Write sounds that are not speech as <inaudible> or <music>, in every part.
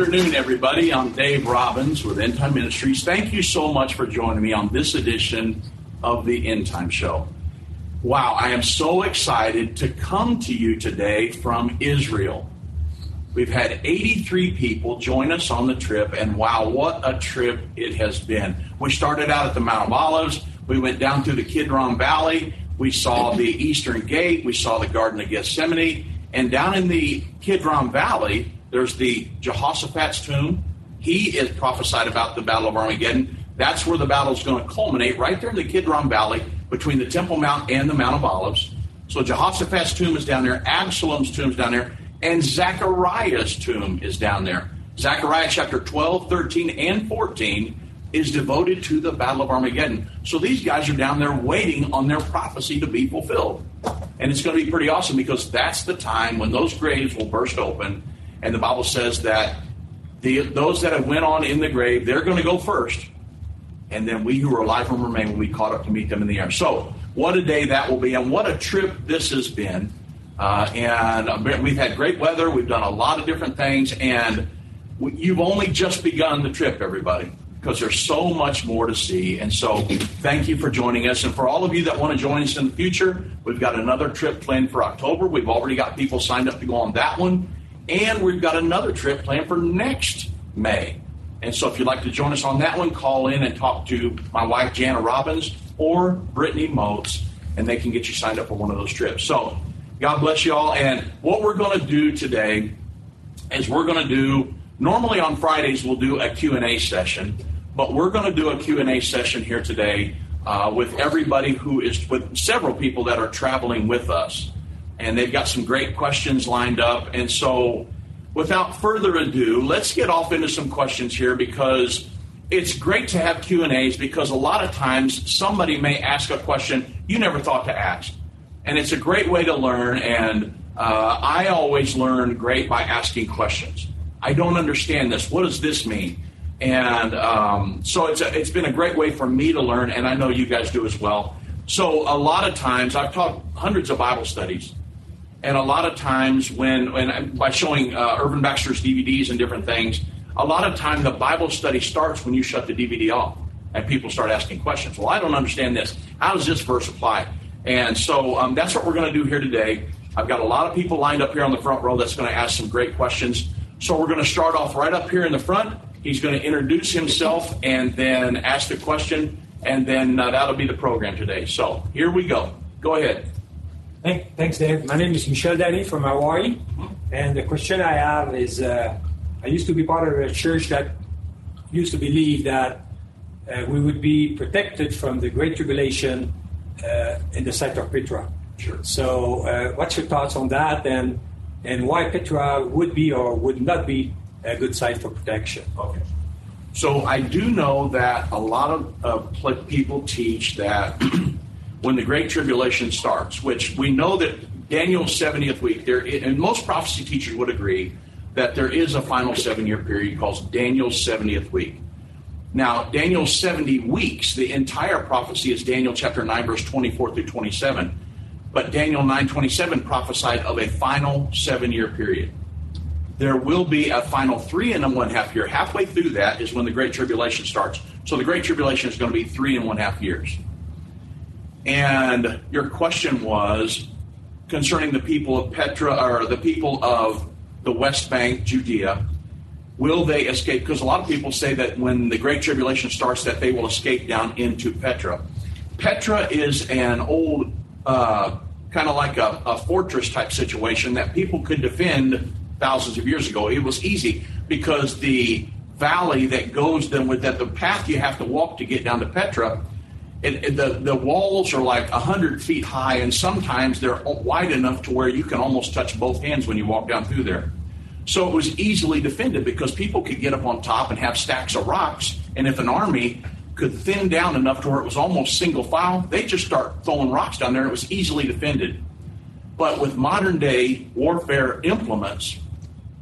Good afternoon, everybody. I'm Dave Robbins with End Time Ministries. Thank you so much for joining me on this edition of the End Time Show. Wow, I am so excited to come to you today from Israel. We've had 83 people join us on the trip, and wow, what a trip it has been. We started out at the Mount of Olives, we went down through the Kidron Valley, we saw the Eastern Gate, we saw the Garden of Gethsemane, and down in the Kidron Valley, there's the Jehoshaphat's tomb. He is prophesied about the Battle of Armageddon. That's where the battle is going to culminate, right there in the Kidron Valley between the Temple Mount and the Mount of Olives. So Jehoshaphat's tomb is down there, Absalom's tomb is down there, and Zechariah's tomb is down there. Zechariah chapter 12, 13, and 14 is devoted to the Battle of Armageddon. So these guys are down there waiting on their prophecy to be fulfilled. And it's going to be pretty awesome because that's the time when those graves will burst open and the Bible says that the, those that have went on in the grave, they're going to go first. And then we who are alive and remain will be caught up to meet them in the air. So, what a day that will be, and what a trip this has been. Uh, and we've had great weather. We've done a lot of different things, and you've only just begun the trip, everybody, because there's so much more to see. And so, thank you for joining us. And for all of you that want to join us in the future, we've got another trip planned for October. We've already got people signed up to go on that one. And we've got another trip planned for next May. And so if you'd like to join us on that one, call in and talk to my wife, Jana Robbins, or Brittany Moats, and they can get you signed up for one of those trips. So God bless you all. And what we're going to do today is we're going to do, normally on Fridays, we'll do a Q&A session, but we're going to do a Q&A session here today uh, with everybody who is, with several people that are traveling with us and they've got some great questions lined up. And so, without further ado, let's get off into some questions here because it's great to have Q and A's because a lot of times somebody may ask a question you never thought to ask, and it's a great way to learn. And uh, I always learn great by asking questions. I don't understand this. What does this mean? And um, so it's a, it's been a great way for me to learn, and I know you guys do as well. So a lot of times I've taught hundreds of Bible studies, and a lot of times, when, when by showing uh, Irvin Baxter's DVDs and different things, a lot of time the Bible study starts when you shut the DVD off and people start asking questions. Well, I don't understand this. How does this verse apply? And so um, that's what we're going to do here today. I've got a lot of people lined up here on the front row that's going to ask some great questions. So we're going to start off right up here in the front. He's going to introduce himself and then ask the question, and then uh, that'll be the program today. So here we go. Go ahead. Thank, thanks, Dave. My name is Michel Danny from Hawaii. And the question I have is uh, I used to be part of a church that used to believe that uh, we would be protected from the Great Tribulation uh, in the site of Petra. Sure. So, uh, what's your thoughts on that and, and why Petra would be or would not be a good site for protection? Okay. So, I do know that a lot of people teach that when the Great Tribulation starts, which we know that Daniel's 70th week, there, and most prophecy teachers would agree that there is a final seven year period called Daniel's 70th week. Now, Daniel's 70 weeks, the entire prophecy is Daniel chapter 9, verse 24 through 27. But Daniel 9:27 prophesied of a final seven year period. There will be a final three and one half year. Halfway through that is when the Great Tribulation starts. So the Great Tribulation is going to be three and one half years. And your question was concerning the people of Petra or the people of the West Bank, Judea. Will they escape? Because a lot of people say that when the Great Tribulation starts, that they will escape down into Petra. Petra is an old, uh, kind of like a, a fortress type situation that people could defend thousands of years ago. It was easy because the valley that goes then with that the path you have to walk to get down to Petra it, it, the, the walls are like 100 feet high, and sometimes they're wide enough to where you can almost touch both hands when you walk down through there. So it was easily defended because people could get up on top and have stacks of rocks. And if an army could thin down enough to where it was almost single file, they just start throwing rocks down there and it was easily defended. But with modern day warfare implements,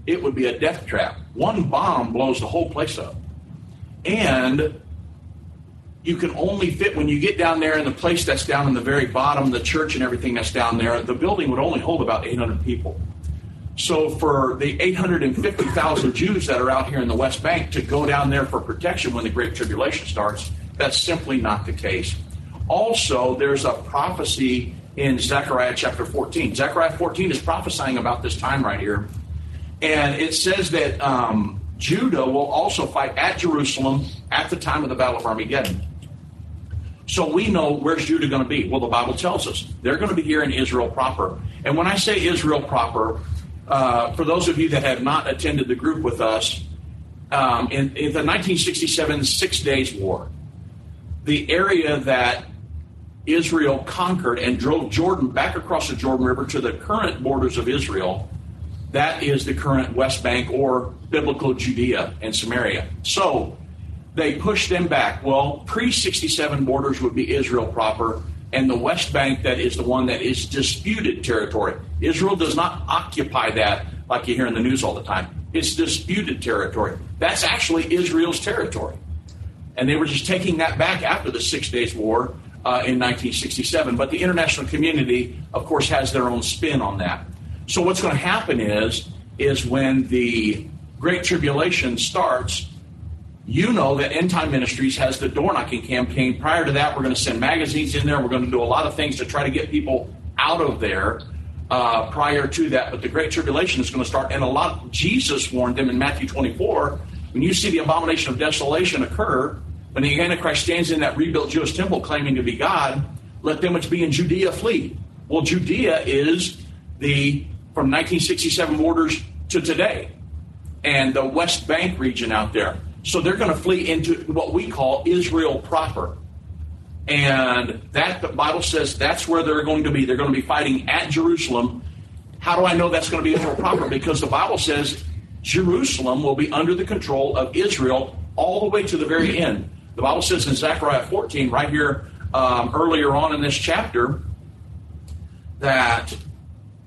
it would be a death trap. One bomb blows the whole place up. And you can only fit when you get down there in the place that's down in the very bottom, the church and everything that's down there, the building would only hold about 800 people. So for the 850,000 Jews that are out here in the West Bank to go down there for protection when the Great Tribulation starts, that's simply not the case. Also, there's a prophecy in Zechariah chapter 14. Zechariah 14 is prophesying about this time right here. And it says that um, Judah will also fight at Jerusalem at the time of the Battle of Armageddon. So we know where's Judah going to be? Well, the Bible tells us they're going to be here in Israel proper. And when I say Israel proper, uh, for those of you that have not attended the group with us, um, in, in the 1967 Six Days War, the area that Israel conquered and drove Jordan back across the Jordan River to the current borders of Israel, that is the current West Bank or biblical Judea and Samaria. So they pushed them back. Well, pre 67 borders would be Israel proper, and the West Bank, that is the one that is disputed territory. Israel does not occupy that like you hear in the news all the time. It's disputed territory. That's actually Israel's territory. And they were just taking that back after the Six Days War uh, in 1967. But the international community, of course, has their own spin on that. So what's going to happen is, is when the Great Tribulation starts, you know that End Time Ministries has the door knocking campaign. Prior to that, we're going to send magazines in there. We're going to do a lot of things to try to get people out of there uh, prior to that. But the Great Tribulation is going to start. And a lot, Jesus warned them in Matthew 24 when you see the abomination of desolation occur, when the Antichrist stands in that rebuilt Jewish temple claiming to be God, let them which be in Judea flee. Well, Judea is the from 1967 borders to today, and the West Bank region out there. So they're going to flee into what we call Israel proper. And that the Bible says that's where they're going to be. They're going to be fighting at Jerusalem. How do I know that's going to be Israel proper? Because the Bible says Jerusalem will be under the control of Israel all the way to the very end. The Bible says in Zechariah 14, right here um, earlier on in this chapter, that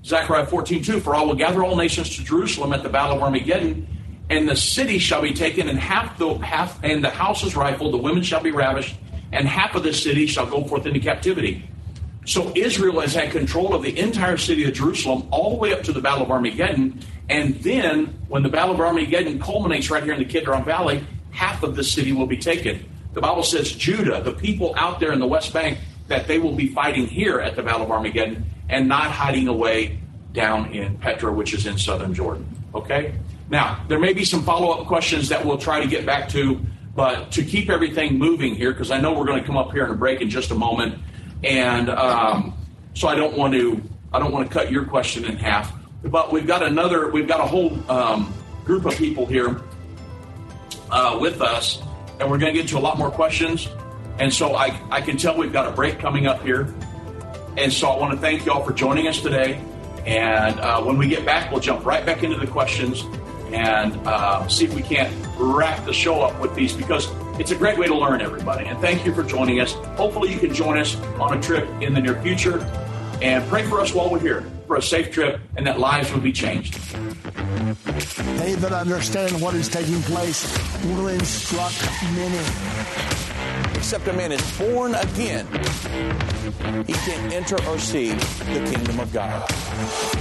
Zechariah 14, 2, for I will gather all nations to Jerusalem at the battle of Armageddon, and the city shall be taken, and half the half and the houses rifled, the women shall be ravished, and half of the city shall go forth into captivity. So Israel has had control of the entire city of Jerusalem all the way up to the Battle of Armageddon. And then, when the Battle of Armageddon culminates right here in the Kidron Valley, half of the city will be taken. The Bible says Judah, the people out there in the West Bank, that they will be fighting here at the Battle of Armageddon and not hiding away down in Petra, which is in southern Jordan. Okay? Now, there may be some follow up questions that we'll try to get back to, but to keep everything moving here, because I know we're going to come up here in a break in just a moment, and um, so I don't want to I don't want to cut your question in half. But we've got another we've got a whole um, group of people here uh, with us, and we're going to get to a lot more questions. And so I, I can tell we've got a break coming up here. And so I want to thank you all for joining us today. And uh, when we get back, we'll jump right back into the questions and uh, see if we can't wrap the show up with these because it's a great way to learn, everybody. And thank you for joining us. Hopefully, you can join us on a trip in the near future. And pray for us while we're here for a safe trip and that lives will be changed. They that understand what is taking place will instruct many. Except a man is born again, he can enter or see the kingdom of God.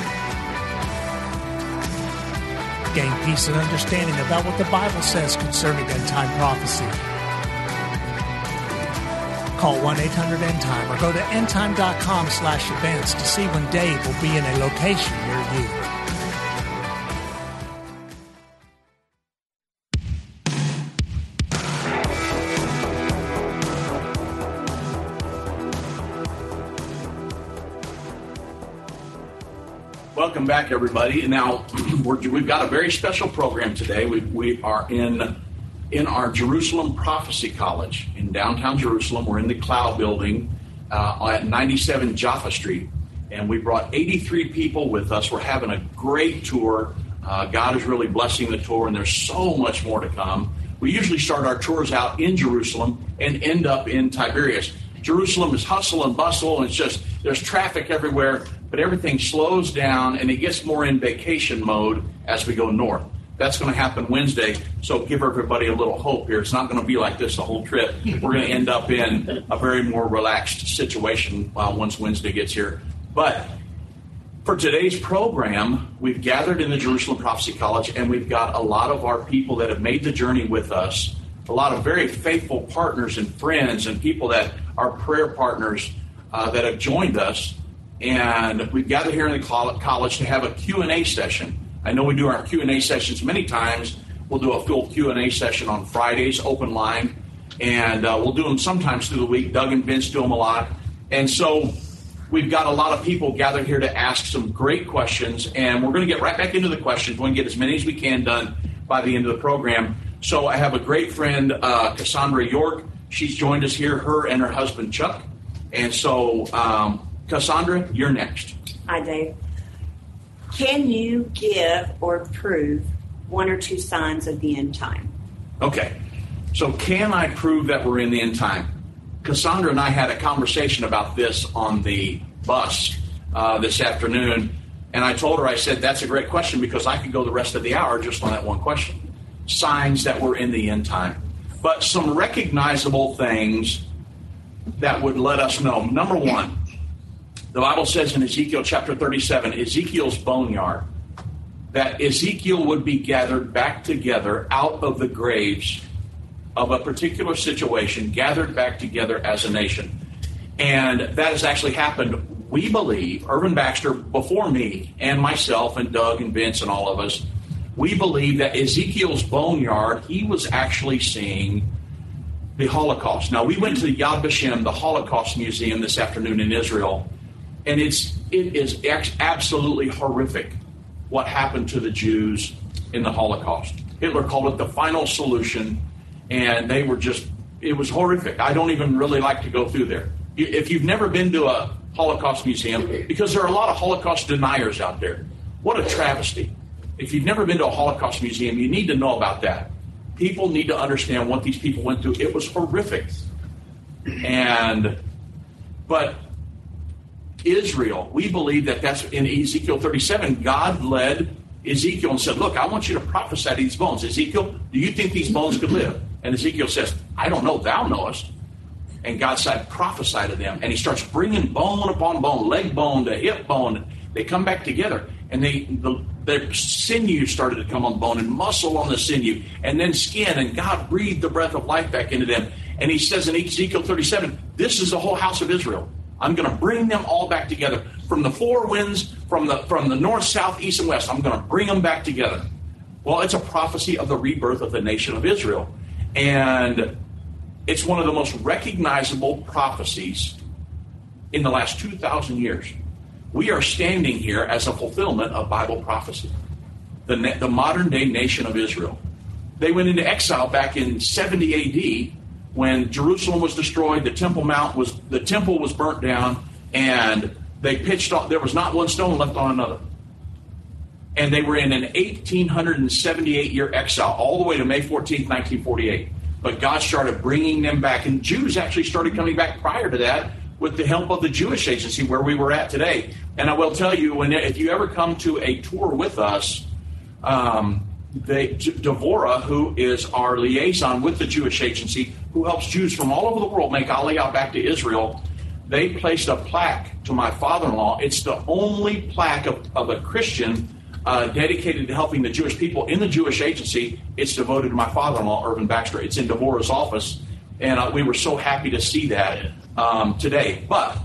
Gain peace and understanding about what the Bible says concerning end time prophecy. Call 1-800-END-TIME or go to endtime.com slash events to see when Dave will be in a location near you. Welcome back, everybody. Now <clears throat> we have got a very special program today. We, we are in in our Jerusalem Prophecy College in downtown Jerusalem. We're in the Cloud Building uh, at 97 Jaffa Street, and we brought 83 people with us. We're having a great tour. Uh, God is really blessing the tour, and there's so much more to come. We usually start our tours out in Jerusalem and end up in Tiberias. Jerusalem is hustle and bustle, and it's just there's traffic everywhere but everything slows down and it gets more in vacation mode as we go north. That's going to happen Wednesday, so give everybody a little hope here. It's not going to be like this the whole trip. We're going to end up in a very more relaxed situation uh, once Wednesday gets here. But for today's program, we've gathered in the Jerusalem Prophecy College, and we've got a lot of our people that have made the journey with us, a lot of very faithful partners and friends, and people that are prayer partners uh, that have joined us and we've gathered here in the college to have a Q&A session. I know we do our Q&A sessions many times. We'll do a full Q&A session on Fridays, open line, and uh, we'll do them sometimes through the week. Doug and Vince do them a lot. And so we've got a lot of people gathered here to ask some great questions, and we're going to get right back into the questions. We're going to get as many as we can done by the end of the program. So I have a great friend, uh, Cassandra York. She's joined us here, her and her husband, Chuck. And so um, Cassandra, you're next. Hi, Dave. Can you give or prove one or two signs of the end time? Okay. So, can I prove that we're in the end time? Cassandra and I had a conversation about this on the bus uh, this afternoon, and I told her, I said, that's a great question because I could go the rest of the hour just on that one question. Signs that we're in the end time. But some recognizable things that would let us know. Number one, the Bible says in Ezekiel chapter 37, Ezekiel's boneyard, that Ezekiel would be gathered back together out of the graves of a particular situation, gathered back together as a nation. And that has actually happened, we believe, Irvin Baxter, before me, and myself, and Doug, and Vince, and all of us, we believe that Ezekiel's boneyard, he was actually seeing the Holocaust. Now, we went to the Yad Vashem, the Holocaust Museum, this afternoon in Israel and it's it is ex- absolutely horrific what happened to the Jews in the Holocaust. Hitler called it the final solution, and they were just it was horrific. I don't even really like to go through there. If you've never been to a Holocaust museum, because there are a lot of Holocaust deniers out there, what a travesty. If you've never been to a Holocaust museum, you need to know about that. People need to understand what these people went through. It was horrific. And, but Israel. We believe that that's in Ezekiel 37. God led Ezekiel and said, Look, I want you to prophesy to these bones. Ezekiel, do you think these bones could live? And Ezekiel says, I don't know, thou knowest. And God said, prophesy to them. And he starts bringing bone upon bone, leg bone to hip bone. They come back together. And they, the, their sinew started to come on bone and muscle on the sinew and then skin. And God breathed the breath of life back into them. And he says in Ezekiel 37, this is the whole house of Israel. I'm going to bring them all back together from the four winds, from the from the north, south, east, and west. I'm going to bring them back together. Well, it's a prophecy of the rebirth of the nation of Israel, and it's one of the most recognizable prophecies in the last 2,000 years. We are standing here as a fulfillment of Bible prophecy. The, the modern day nation of Israel. They went into exile back in 70 AD when Jerusalem was destroyed, the Temple Mount was the temple was burnt down, and they pitched off. There was not one stone left on another, and they were in an 1878 year exile all the way to May 14th, 1948. But God started bringing them back, and Jews actually started coming back prior to that with the help of the Jewish agency where we were at today. And I will tell you, when if you ever come to a tour with us, um, they, Devorah, who is our liaison with the Jewish agency, who helps Jews from all over the world make Aliyah back to Israel, they placed a plaque to my father-in-law. It's the only plaque of, of a Christian uh, dedicated to helping the Jewish people in the Jewish agency. It's devoted to my father-in-law, Irvin Baxter. It's in Devorah's office, and uh, we were so happy to see that um, today. But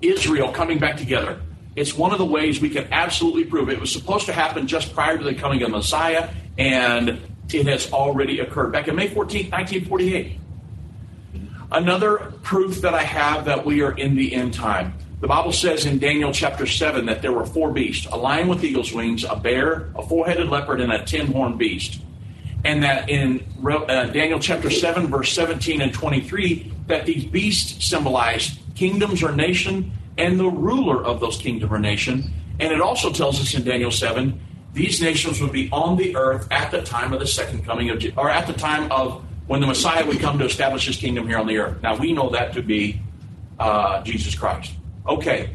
Israel coming back together. It's one of the ways we can absolutely prove it. It was supposed to happen just prior to the coming of Messiah, and it has already occurred back in May 14, 1948. Another proof that I have that we are in the end time. The Bible says in Daniel chapter 7 that there were four beasts a lion with eagle's wings, a bear, a four headed leopard, and a ten horned beast. And that in uh, Daniel chapter 7, verse 17 and 23, that these beasts symbolize kingdoms or nation and the ruler of those kingdom or nation. And it also tells us in Daniel 7 these nations would be on the earth at the time of the second coming of, Jesus, or at the time of when the Messiah would come to establish his kingdom here on the earth. Now, we know that to be uh, Jesus Christ. Okay,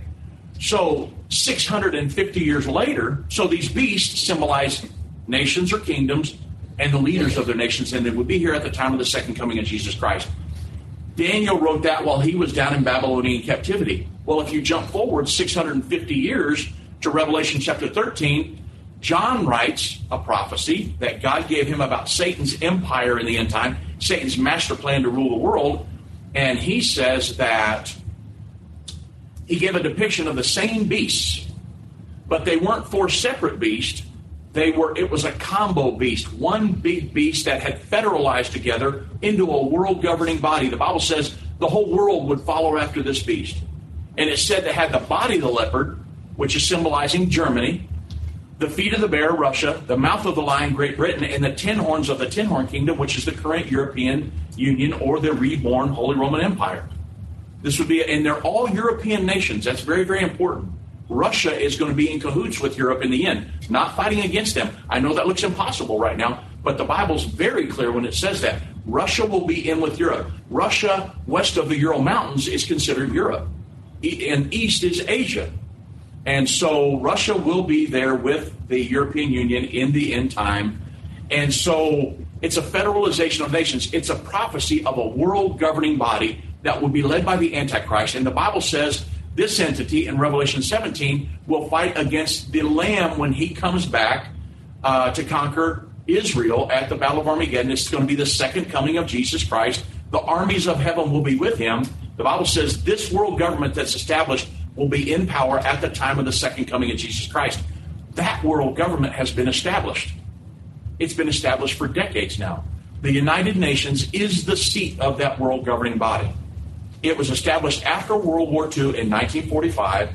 so 650 years later, so these beasts symbolize nations or kingdoms and the leaders of their nations, and they would be here at the time of the second coming of Jesus Christ. Daniel wrote that while he was down in Babylonian captivity. Well, if you jump forward 650 years to Revelation chapter 13, John writes a prophecy that God gave him about Satan's empire in the end time, Satan's master plan to rule the world. And he says that he gave a depiction of the same beasts, but they weren't four separate beasts. They were it was a combo beast, one big beast that had federalized together into a world governing body. The Bible says the whole world would follow after this beast. And it said they had the body of the leopard, which is symbolizing Germany, the feet of the bear, Russia, the mouth of the lion, Great Britain, and the ten horns of the ten horn kingdom, which is the current European Union or the reborn Holy Roman Empire. This would be, and they're all European nations. That's very, very important. Russia is going to be in cahoots with Europe in the end, not fighting against them. I know that looks impossible right now, but the Bible's very clear when it says that. Russia will be in with Europe. Russia, west of the Ural Mountains, is considered Europe, and east is Asia. And so Russia will be there with the European Union in the end time. And so it's a federalization of nations. It's a prophecy of a world governing body that will be led by the Antichrist. And the Bible says this entity in Revelation 17 will fight against the Lamb when he comes back uh, to conquer Israel at the Battle of Armageddon. It's going to be the second coming of Jesus Christ. The armies of heaven will be with him. The Bible says this world government that's established will be in power at the time of the second coming of Jesus Christ. That world government has been established. It's been established for decades now. The United Nations is the seat of that world governing body. It was established after World War II in 1945,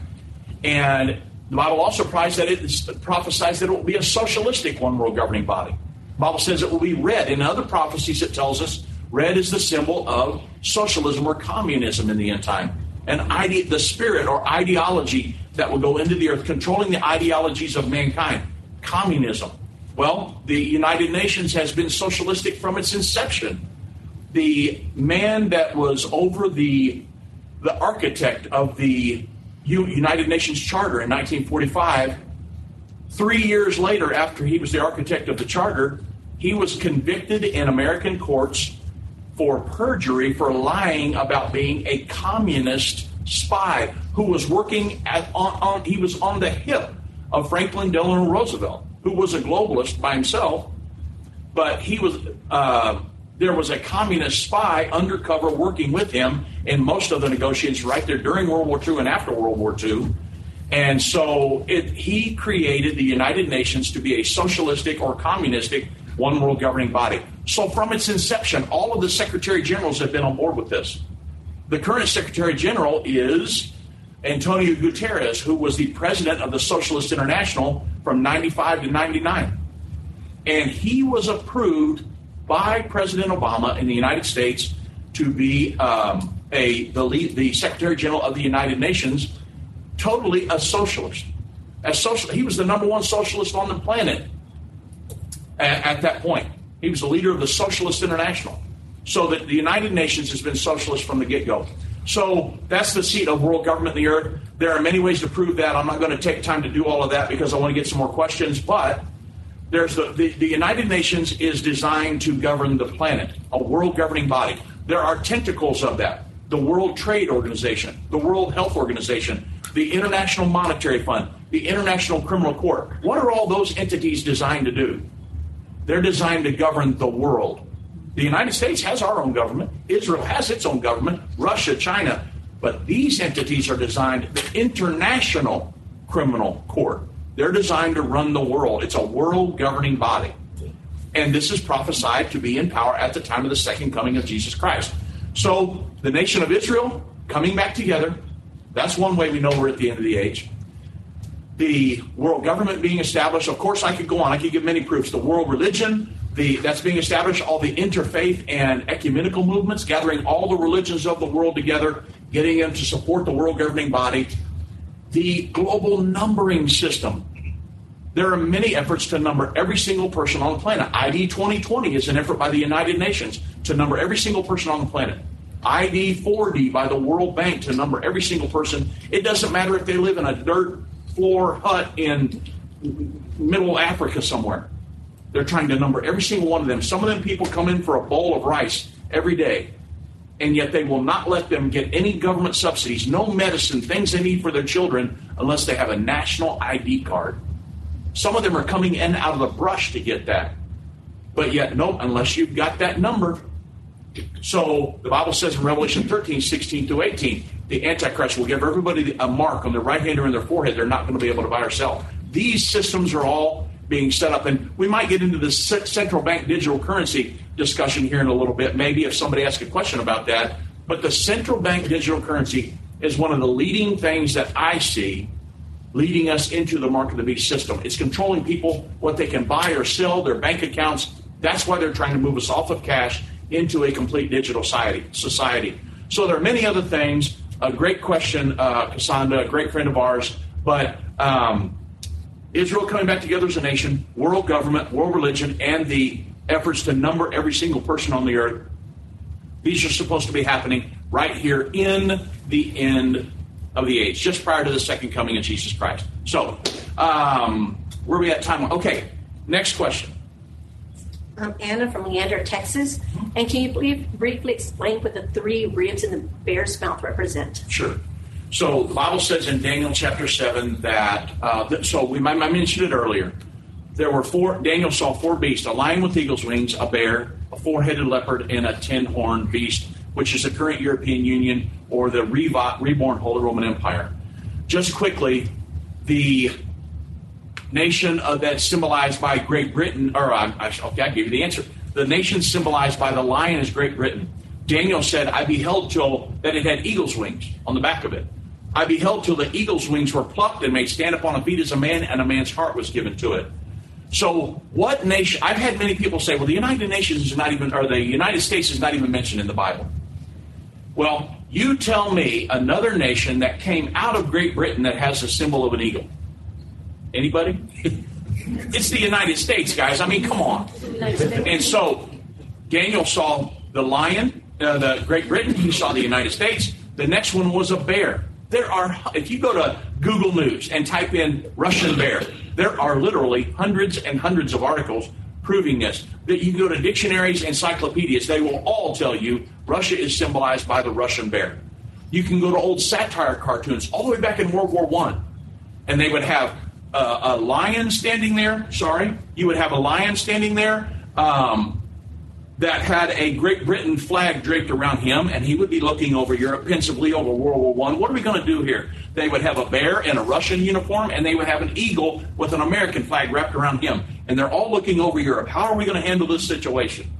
and the Bible also that it prophesies that it will be a socialistic one world governing body. The Bible says it will be red. In other prophecies, it tells us red is the symbol of socialism or communism in the end time an ide- the spirit or ideology that will go into the earth, controlling the ideologies of mankind. Communism. Well, the United Nations has been socialistic from its inception. The man that was over the the architect of the United Nations Charter in 1945, three years later, after he was the architect of the charter, he was convicted in American courts for perjury for lying about being a communist spy who was working at, on, on, he was on the hip of Franklin Delano Roosevelt, who was a globalist by himself, but he was uh, there was a communist spy undercover working with him in most of the negotiations right there during World War II and after World War II. And so it, he created the United Nations to be a socialistic or communistic one world governing body. So from its inception, all of the secretary generals have been on board with this. The current secretary general is Antonio Guterres, who was the president of the Socialist International from 95 to 99. And he was approved by President Obama in the United States to be um, a the, lead, the Secretary General of the United Nations, totally a socialist. As social, he was the number one socialist on the planet at, at that point. He was the leader of the Socialist International. So that the United Nations has been socialist from the get go. So that's the seat of world government in the earth. There are many ways to prove that. I'm not going to take time to do all of that because I want to get some more questions. But There's the, the, the United Nations is designed to govern the planet, a world governing body. There are tentacles of that. The World Trade Organization, the World Health Organization, the International Monetary Fund, the International Criminal Court. What are all those entities designed to do? They're designed to govern the world. The United States has our own government. Israel has its own government. Russia, China. But these entities are designed, the International Criminal Court, they're designed to run the world. It's a world governing body. And this is prophesied to be in power at the time of the second coming of Jesus Christ. So the nation of Israel coming back together, that's one way we know we're at the end of the age. The world government being established, of course, I could go on. I could give many proofs. The world religion, the, that's being established, all the interfaith and ecumenical movements, gathering all the religions of the world together, getting them to support the world governing body. The global numbering system. There are many efforts to number every single person on the planet. ID 2020 is an effort by the United Nations to number every single person on the planet. ID 4D by the World Bank to number every single person. It doesn't matter if they live in a dirt floor hut in middle Africa somewhere. They're trying to number every single one of them. Some of them people come in for a bowl of rice every day, and yet they will not let them get any government subsidies, no medicine, things they need for their children, unless they have a national ID card. Some of them are coming in out of the brush to get that. But yet, no, unless you've got that number. So the Bible says in Revelation 13, 16 through 18, the Antichrist will give everybody a mark on their right hand or in their forehead. They're not going to be able to buy or sell. These systems are all being set up, and we might get into the central bank digital currency discussion here in a little bit, maybe if somebody asks a question about that. But the central bank digital currency is one of the leading things that I see leading us into the mark of the beast system. It's controlling people, what they can buy or sell, their bank accounts. That's why they're trying to move us off of cash into a complete digital society. society. So there are many other things. A great question, uh, Cassandra, a great friend of ours. But um, Israel coming back together as a nation, world government, world religion, and the efforts to number every single person on the earth. These are supposed to be happening right here in the end of the age, just prior to the second coming of Jesus Christ. So, um, where are we at time? Okay, next question. I'm Anna from Leander, Texas. And can you please briefly explain what the three ribs in the bear's mouth represent? Sure. So the Bible says in Daniel chapter 7 that, uh, that so we I mentioned it earlier. There were four, Daniel saw four beasts a lion with eagle's wings, a bear, a four headed leopard, and a ten horned beast, which is the current European Union or the reborn Holy Roman Empire. Just quickly, the nation uh, that's symbolized by Great Britain, or uh, I, okay, I gave you the answer. The nation symbolized by the lion is Great Britain. Daniel said, I beheld till that it had eagle's wings on the back of it. I beheld till the eagle's wings were plucked and made stand upon a feet as a man, and a man's heart was given to it. So, what nation? I've had many people say, well, the United Nations is not even, or the United States is not even mentioned in the Bible. Well, you tell me another nation that came out of Great Britain that has a symbol of an eagle. Anybody? it's the United States, guys. I mean, come on. And so Daniel saw the lion, uh, the Great Britain. He saw the United States. The next one was a bear. There are, if you go to Google News and type in Russian bear, there are literally hundreds and hundreds of articles proving this. That you go to dictionaries, encyclopedias, they will all tell you Russia is symbolized by the Russian bear. You can go to old satire cartoons all the way back in World War One, and they would have a, a lion standing there. Sorry, you would have a lion standing there um, that had a Great Britain flag draped around him, and he would be looking over Europe, pensively over World War One. What are we going to do here? They would have a bear in a Russian uniform, and they would have an eagle with an American flag wrapped around him, and they're all looking over Europe. How are we going to handle this situation?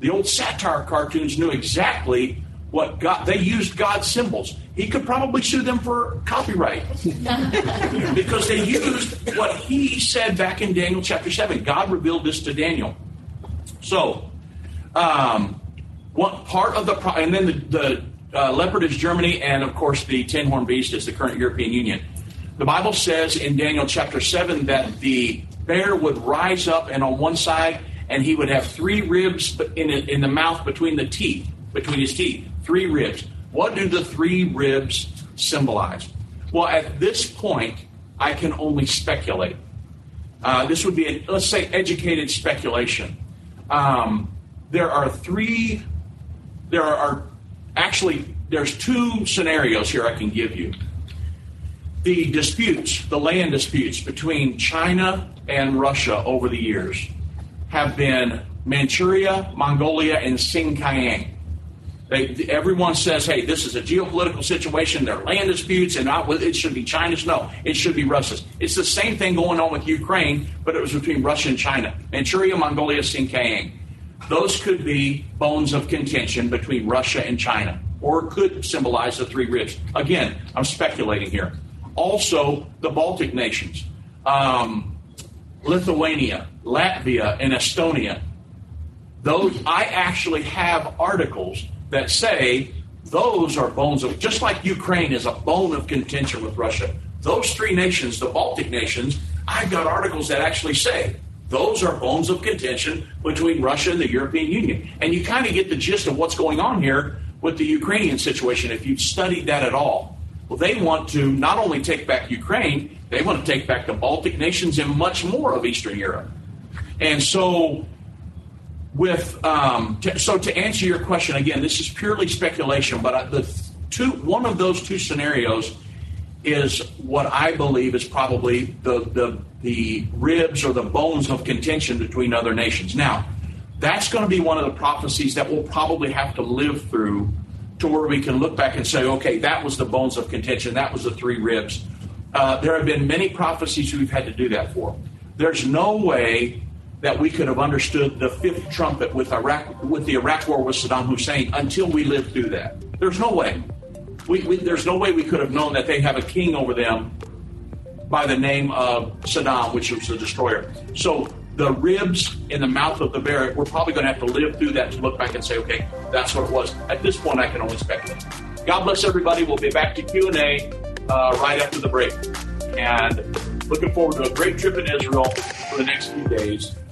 The old satire cartoons knew exactly what God. They used God's symbols he could probably sue them for copyright <laughs> because they used what he said back in Daniel chapter 7. God revealed this to Daniel. So, um, one part of the, and then the, the uh, leopard is Germany, and of course the ten horned beast is the current European Union. The Bible says in Daniel chapter 7 that the bear would rise up, and on one side, and he would have three ribs in, in the mouth between the teeth, between his teeth, three ribs. What do the three ribs symbolize? Well, at this point, I can only speculate. Uh, this would be, a, let's say, educated speculation. Um, there are three, there are actually, there's two scenarios here I can give you. The disputes, the land disputes between China and Russia over the years have been Manchuria, Mongolia, and Xinjiang. They, everyone says, hey, this is a geopolitical situation. There are land disputes, and not, it should be China's. No, it should be Russia's. It's the same thing going on with Ukraine, but it was between Russia and China. Manchuria, Mongolia, Xinjiang. Those could be bones of contention between Russia and China, or could symbolize the three ribs. Again, I'm speculating here. Also, the Baltic nations, um, Lithuania, Latvia, and Estonia. Those I actually have articles that say those are bones of just like Ukraine is a bone of contention with Russia. Those three nations, the Baltic nations, I've got articles that actually say those are bones of contention between Russia and the European Union. And you kind of get the gist of what's going on here with the Ukrainian situation if you've studied that at all. Well, they want to not only take back Ukraine, they want to take back the Baltic nations and much more of Eastern Europe. And so, with um, t- so to answer your question again, this is purely speculation, but the two one of those two scenarios is what I believe is probably the, the, the ribs or the bones of contention between other nations. Now, that's going to be one of the prophecies that we'll probably have to live through to where we can look back and say, okay, that was the bones of contention, that was the three ribs. Uh, there have been many prophecies we've had to do that for. There's no way that we could have understood the fifth trumpet with Iraq with the Iraq war with Saddam Hussein until we lived through that. There's no way we, we, there's no way we could have known that they have a king over them by the name of Saddam, which was the destroyer. So the ribs in the mouth of the bear, we're probably going to have to live through that to look back and say, okay, that's what it was. At this point, I can only speculate. God bless everybody. We'll be back to Q and A uh, right after the break, and looking forward to a great trip in Israel for the next few days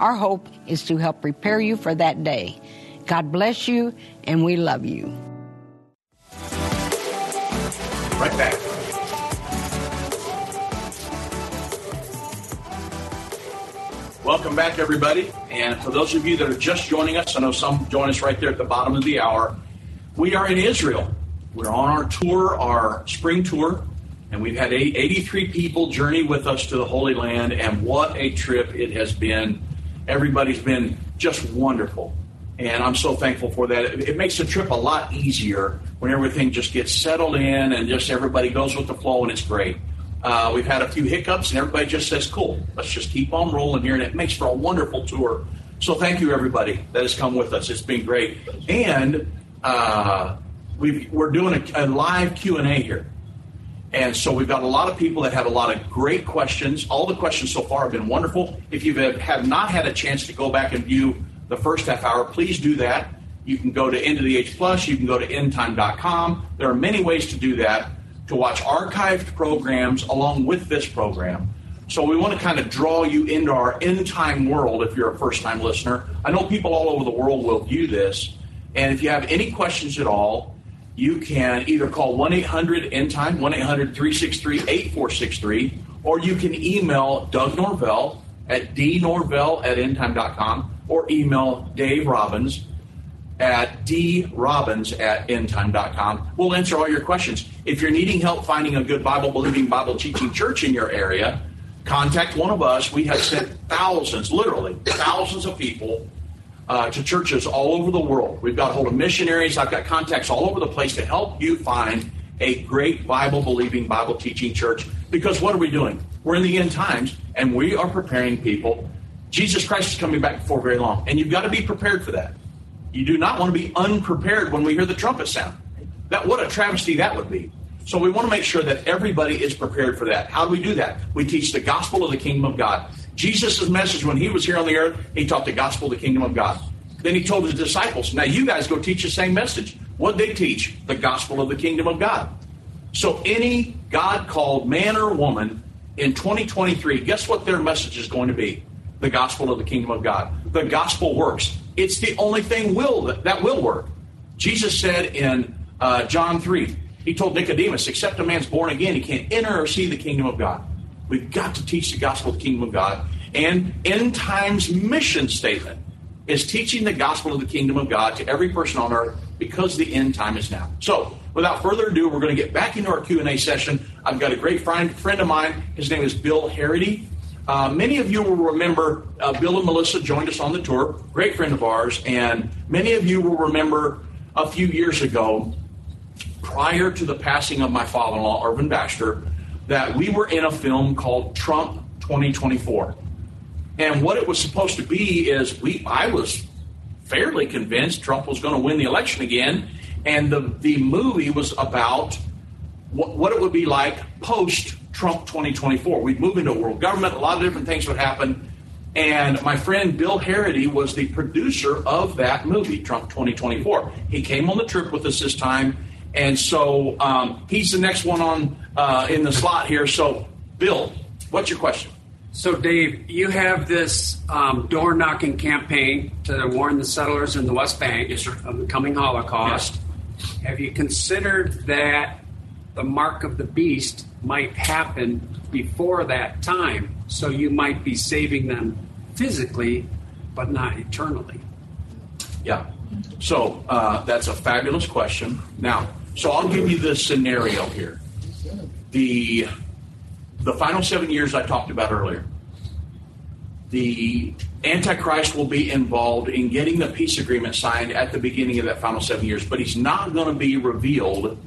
Our hope is to help prepare you for that day. God bless you, and we love you. Right back. Welcome back, everybody. And for those of you that are just joining us, I know some join us right there at the bottom of the hour. We are in Israel. We're on our tour, our spring tour, and we've had 83 people journey with us to the Holy Land, and what a trip it has been. Everybody's been just wonderful. And I'm so thankful for that. It, makes the trip a lot easier when everything just gets settled in and just everybody goes with the flow and it's great. Uh, we've had a few hiccups and everybody just says, cool, let's just keep on rolling here. And it makes for a wonderful tour. So thank you, everybody that has come with us. It's been great. And uh, we are doing a, a live Q&A here. And so we've got a lot of people that have a lot of great questions. All the questions so far have been wonderful. If you have not had a chance to go back and view the first half hour, please do that. You can go to End of the Age Plus. You can go to endtime.com. There are many ways to do that to watch archived programs along with this program. So we want to kind of draw you into our end time world if you're a first time listener. I know people all over the world will view this. And if you have any questions at all, you can either call 1 800 End Time, 1 800 363 8463, or you can email Doug Norvell at dnorvell at endtime.com or email Dave Robbins at drobbins at endtime.com. We'll answer all your questions. If you're needing help finding a good Bible believing, Bible teaching church in your area, contact one of us. We have sent thousands, literally thousands of people uh, to churches all over the world. We've got a hold of missionaries. I've got contacts all over the place to help you find a great Bible believing, Bible teaching church. Because what are we doing? We're in the end times and we are preparing people. Jesus Christ is coming back before very long, and you've got to be prepared for that. You do not want to be unprepared when we hear the trumpet sound. That what a travesty that would be. So we want to make sure that everybody is prepared for that. How do we do that? We teach the gospel of the kingdom of God. Jesus' message when he was here on the earth, he taught the gospel of the kingdom of God. Then he told his disciples, now you guys go teach the same message. What they teach? The gospel of the kingdom of God. So any God called man or woman in 2023, guess what their message is going to be? The gospel of the kingdom of God. The gospel works. It's the only thing will that, will work. Jesus said in uh, John 3, he told Nicodemus, except a man's born again, he can't enter or see the kingdom of God. We've got to teach the gospel of the kingdom of God. And end times mission statement is teaching the gospel of the kingdom of God to every person on earth because the end time is now. So, without further ado, we're going to get back into our Q&A session. I've got a great friend, friend of mine. His name is Bill Harity. Uh, many of you will remember uh, Bill and Melissa joined us on the tour, great friend of ours, and many of you will remember a few years ago, prior to the passing of my father-in-law, Irvin Baxter, that we were in a film called Trump 2024. And what it was supposed to be is we I was fairly convinced Trump was going to win the election again, and the the movie was about what, what it would be like post Trump 2024. We'd move into a world government, a lot of different things would happen. And my friend Bill Harity was the producer of that movie, Trump 2024. He came on the trip with us this time, and so um, he's the next one on uh, in the slot here. So, Bill, what's your question? So, Dave, you have this um, door knocking campaign to warn the settlers in the West Bank yes, of the coming Holocaust. Yes. Have you considered that the mark of the beast might happen before that time? So you might be saving them physically, but not eternally. Yeah. So uh, that's a fabulous question. Now, so I'll give you the scenario here. The the final seven years I talked about earlier. The Antichrist will be involved in getting the peace agreement signed at the beginning of that final seven years, but he's not going to be revealed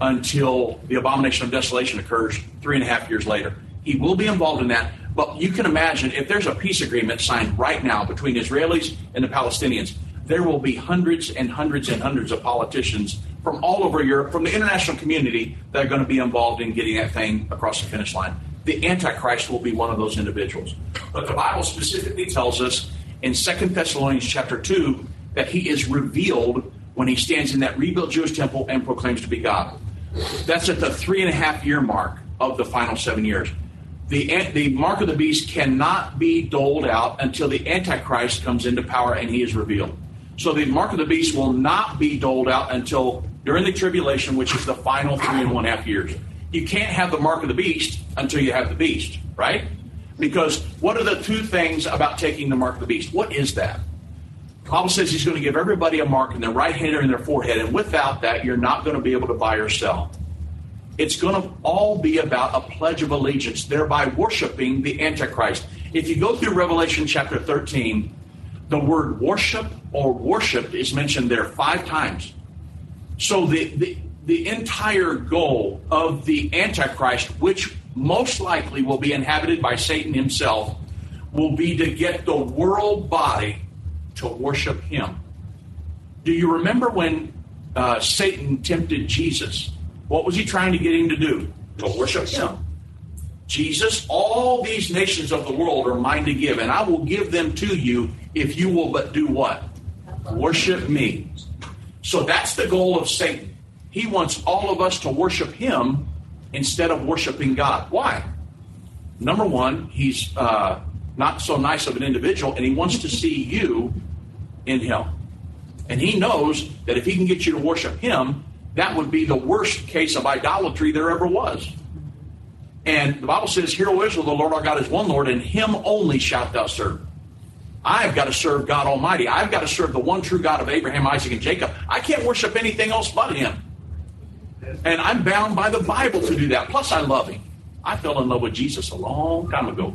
until the abomination of desolation occurs three and a half years later. He will be involved in that, but you can imagine if there's a peace agreement signed right now between Israelis and the Palestinians, there will be hundreds and hundreds and hundreds of politicians from all over Europe, from the international community, that are going to be involved in getting that thing across the finish line. The Antichrist will be one of those individuals. But the Bible specifically tells us in 2 Thessalonians chapter 2 that he is revealed when he stands in that rebuilt Jewish temple and proclaims to be God. That's at the three and a half year mark of the final seven years. The, the mark of the beast cannot be doled out until the Antichrist comes into power and he is revealed. So the mark of the beast will not be doled out until during the tribulation, which is the final three and one half years. You can't have the mark of the beast until you have the beast, right? Because what are the two things about taking the mark of the beast? What is that? The Bible says he's going to give everybody a mark in their right hand or in their forehead, and without that, you're not going to be able to buy or sell. It's going to all be about a pledge of allegiance, thereby worshiping the Antichrist. If you go through Revelation chapter 13, the word worship or worship is mentioned there five times. So the, the, the entire goal of the Antichrist, which most likely will be inhabited by Satan himself, will be to get the world body to worship him. Do you remember when uh, Satan tempted Jesus? What was he trying to get him to do? To worship him. Jesus, all these nations of the world are mine to give, and I will give them to you if you will but do what? Worship me. So that's the goal of Satan. He wants all of us to worship him instead of worshiping God. Why? Number one, he's uh, not so nice of an individual, and he wants to see you in him. And he knows that if he can get you to worship him, that would be the worst case of idolatry there ever was. And the Bible says, Hear, O Israel, the Lord our God is one Lord, and him only shalt thou serve. I've got to serve God Almighty. I've got to serve the one true God of Abraham, Isaac, and Jacob. I can't worship anything else but him. And I'm bound by the Bible to do that. Plus, I love him. I fell in love with Jesus a long time ago.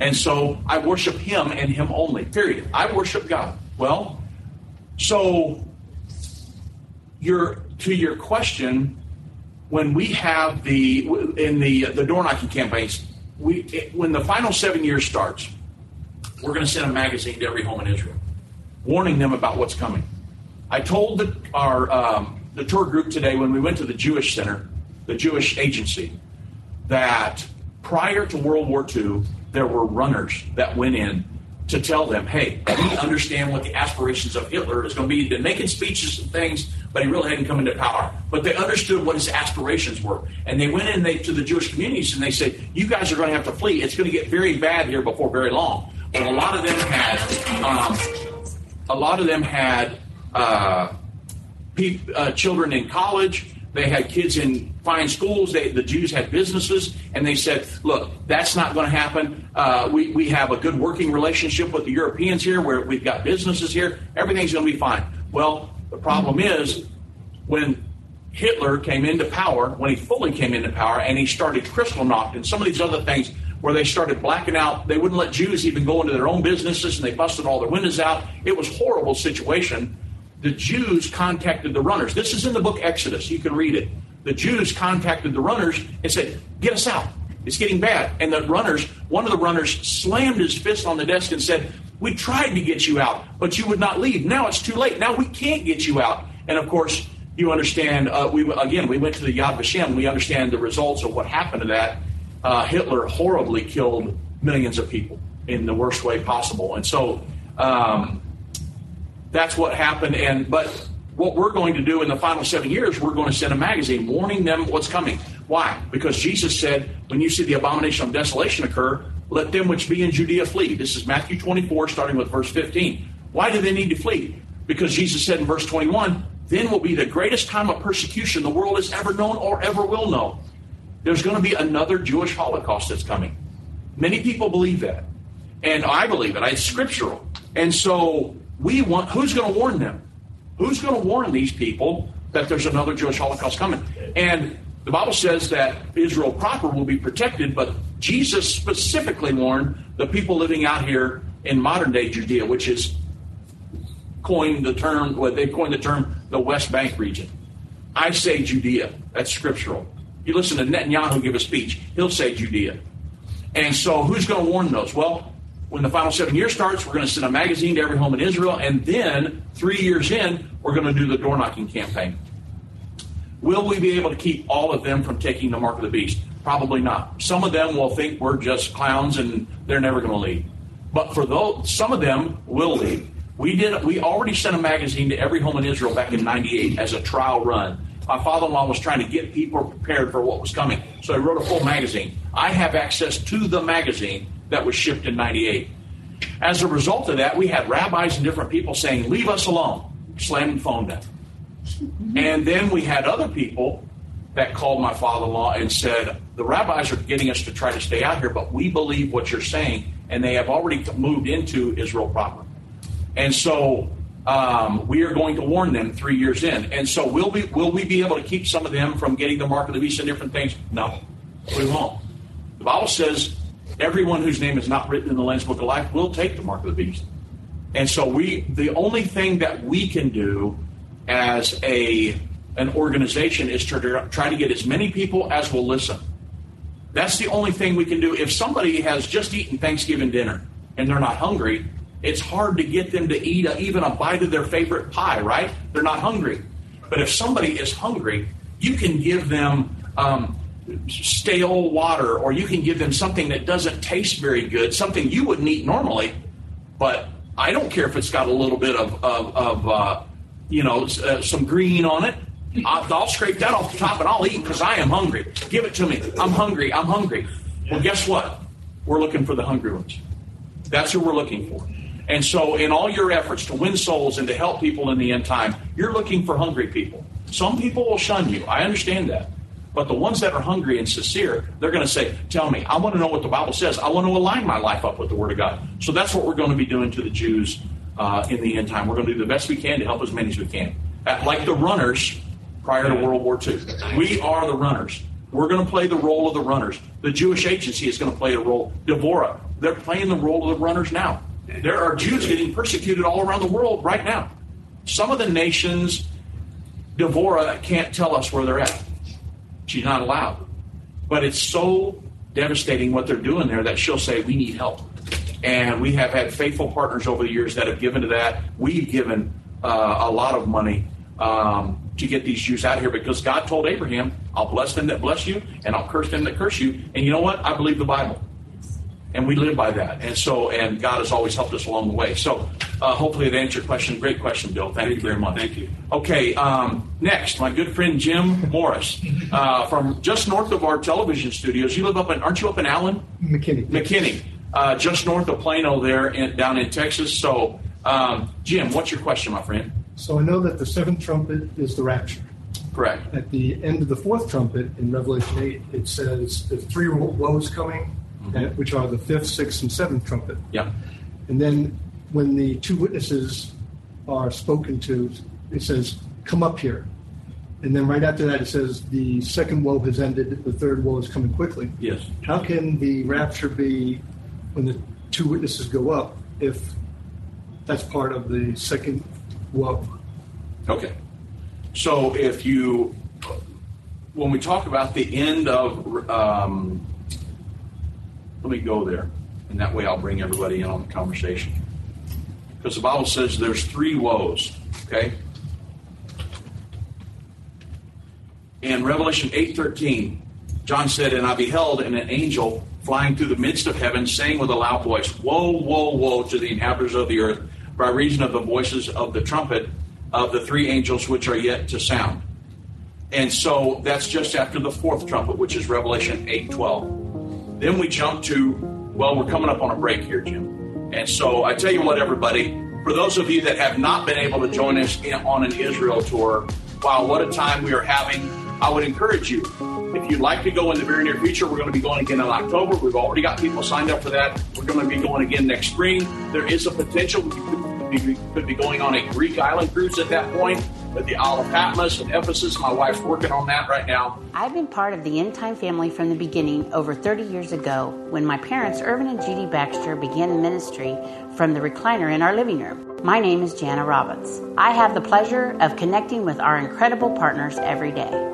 And so I worship him and him only, period. I worship God. Well, so your to your question, when we have the in the the door knocking campaigns, we when the final seven years starts, we're going to send a magazine to every home in Israel, warning them about what's coming. I told the, our um, the tour group today when we went to the Jewish Center, the Jewish Agency, that prior to World War II, there were runners that went in to tell them, hey, we understand what the aspirations of Hitler is going to be. He'd been making speeches and things, but he really hadn't come into power. But they understood what his aspirations were. And they went in they, to the Jewish communities and they said, you guys are going to have to flee. It's going to get very bad here before very long. But a lot of them had, um, a lot of them had uh, pe- uh, children in college. They had kids in fine schools. They, the Jews had businesses, and they said, "Look, that's not going to happen. Uh, we we have a good working relationship with the Europeans here, where we've got businesses here. Everything's going to be fine." Well, the problem is when Hitler came into power, when he fully came into power, and he started Kristallnacht and some of these other things where they started blacking out. They wouldn't let Jews even go into their own businesses, and they busted all their windows out. It was horrible situation. The Jews contacted the runners. This is in the book Exodus. You can read it. The Jews contacted the runners and said, "Get us out. It's getting bad." And the runners, one of the runners, slammed his fist on the desk and said, "We tried to get you out, but you would not leave. Now it's too late. Now we can't get you out." And of course, you understand. Uh, we again, we went to the Yad Vashem. We understand the results of what happened to that uh, Hitler horribly killed millions of people in the worst way possible. And so um, that's what happened. And but what we're going to do in the final seven years, we're going to send a magazine warning them what's coming. Why? Because Jesus said, when you see the abomination of desolation occur, let them which be in Judea flee. This is Matthew 24, starting with verse 15. Why do they need to flee? Because Jesus said in verse 21, then will be the greatest time of persecution the world has ever known or ever will know. There's going to be another Jewish Holocaust that's coming. Many people believe that. And I believe it. It's scriptural. And so we want who's going to warn them? Who's going to warn these people that there's another Jewish Holocaust coming? And the Bible says that Israel proper will be protected, but Jesus specifically warned the people living out here in modern day Judea, which is coined the term, well, they coined the term the West Bank region. I say Judea. That's scriptural. You listen to Netanyahu give a speech, he'll say Judea. And so who's going to warn those? Well, when the final seven years starts, we're going to send a magazine to every home in Israel, and then three years in, we're going to do the door knocking campaign. Will we be able to keep all of them from taking the mark of the beast? Probably not. Some of them will think we're just clowns and they're never going to leave. But for those, some of them will leave. We did. We already sent a magazine to every home in Israel back in '98 as a trial run. My father-in-law was trying to get people prepared for what was coming, so he wrote a full magazine. I have access to the magazine that was shipped in '98. As a result of that, we had rabbis and different people saying, "Leave us alone," slamming phone down. And then we had other people that called my father-in-law and said, "The rabbis are getting us to try to stay out here, but we believe what you're saying." And they have already moved into Israel proper. And so um, we are going to warn them three years in. And so will we will we be able to keep some of them from getting the mark of the beast and different things? No, we won't. The Bible says everyone whose name is not written in the Lamb's Book of Life will take the mark of the beast. And so we the only thing that we can do as a an organization is to try to get as many people as will listen. That's the only thing we can do. If somebody has just eaten Thanksgiving dinner and they're not hungry, it's hard to get them to eat a, even a bite of their favorite pie, right? They're not hungry. But if somebody is hungry, you can give them um, stale water or you can give them something that doesn't taste very good, something you wouldn't eat normally. But I don't care if it's got a little bit of, of, of uh, you know, uh, some green on it. I'll, I'll scrape that off the top and I'll eat because I am hungry. Give it to me. I'm hungry. I'm hungry. Well, guess what? we're looking for the hungry ones. That's who we're looking for. And so, in all your efforts to win souls and to help people in the end time, you're looking for hungry people. Some people will shun you. I understand that. But the ones that are hungry and sincere, they're going to say, Tell me, I want to know what the Bible says. I want to align my life up with the Word of God. So that's what we're going to be doing to the Jews uh, in the end time. We're going to do the best we can to help as many as we can. Like the runners prior to World War II. We are the runners. We're going to play the role of the runners. The Jewish agency is going to play a role. Devorah, they're playing the role of the runners now. There are Jews getting persecuted all around the world right now. Some of the nations, Devorah can't tell us where they're at. She's not allowed. But it's so devastating what they're doing there that she'll say, We need help. And we have had faithful partners over the years that have given to that. We've given uh, a lot of money um, to get these Jews out of here because God told Abraham, I'll bless them that bless you and I'll curse them that curse you. And you know what? I believe the Bible. And we live by that. And so, and God has always helped us along the way. So, uh, hopefully that answered your question. Great question, Bill. Thank, Thank you very much. Thank you. Okay, um, next, my good friend Jim Morris uh, from just north of our television studios. You live up in, aren't you up in Allen? McKinney. McKinney, uh, just north of Plano there in, down in Texas. So, um, Jim, what's your question, my friend? So I know that the seventh trumpet is the rapture. Correct. At the end of the fourth trumpet in Revelation 8, it says the three woes coming, which are the fifth, sixth, and seventh trumpet. Yeah. And then when the two witnesses are spoken to, it says, come up here. And then right after that, it says the second woe has ended, the third woe is coming quickly. Yes. How can the rapture be when the two witnesses go up if that's part of the second woe? Okay. So if you, when we talk about the end of, um, let me go there, and that way I'll bring everybody in on the conversation. Because the Bible says there's three woes, okay? In Revelation 8:13, John said, "And I beheld an angel flying through the midst of heaven, saying with a loud voice, Woe, woe, woe to the inhabitants of the earth, by reason of the voices of the trumpet of the three angels which are yet to sound. And so that's just after the fourth trumpet, which is Revelation 8:12. Then we jump to, well, we're coming up on a break here, Jim. And so I tell you what, everybody, for those of you that have not been able to join us in, on an Israel tour, wow, what a time we are having. I would encourage you, if you'd like to go in the very near future, we're going to be going again in October. We've already got people signed up for that. We're going to be going again next spring. There is a potential be, could be going on a Greek island cruise at that point. But the Isle of Patmos and Ephesus, my wife's working on that right now. I've been part of the End Time family from the beginning over 30 years ago when my parents, Irvin and Judy Baxter, began ministry from the recliner in our living room. My name is Jana Robbins. I have the pleasure of connecting with our incredible partners every day.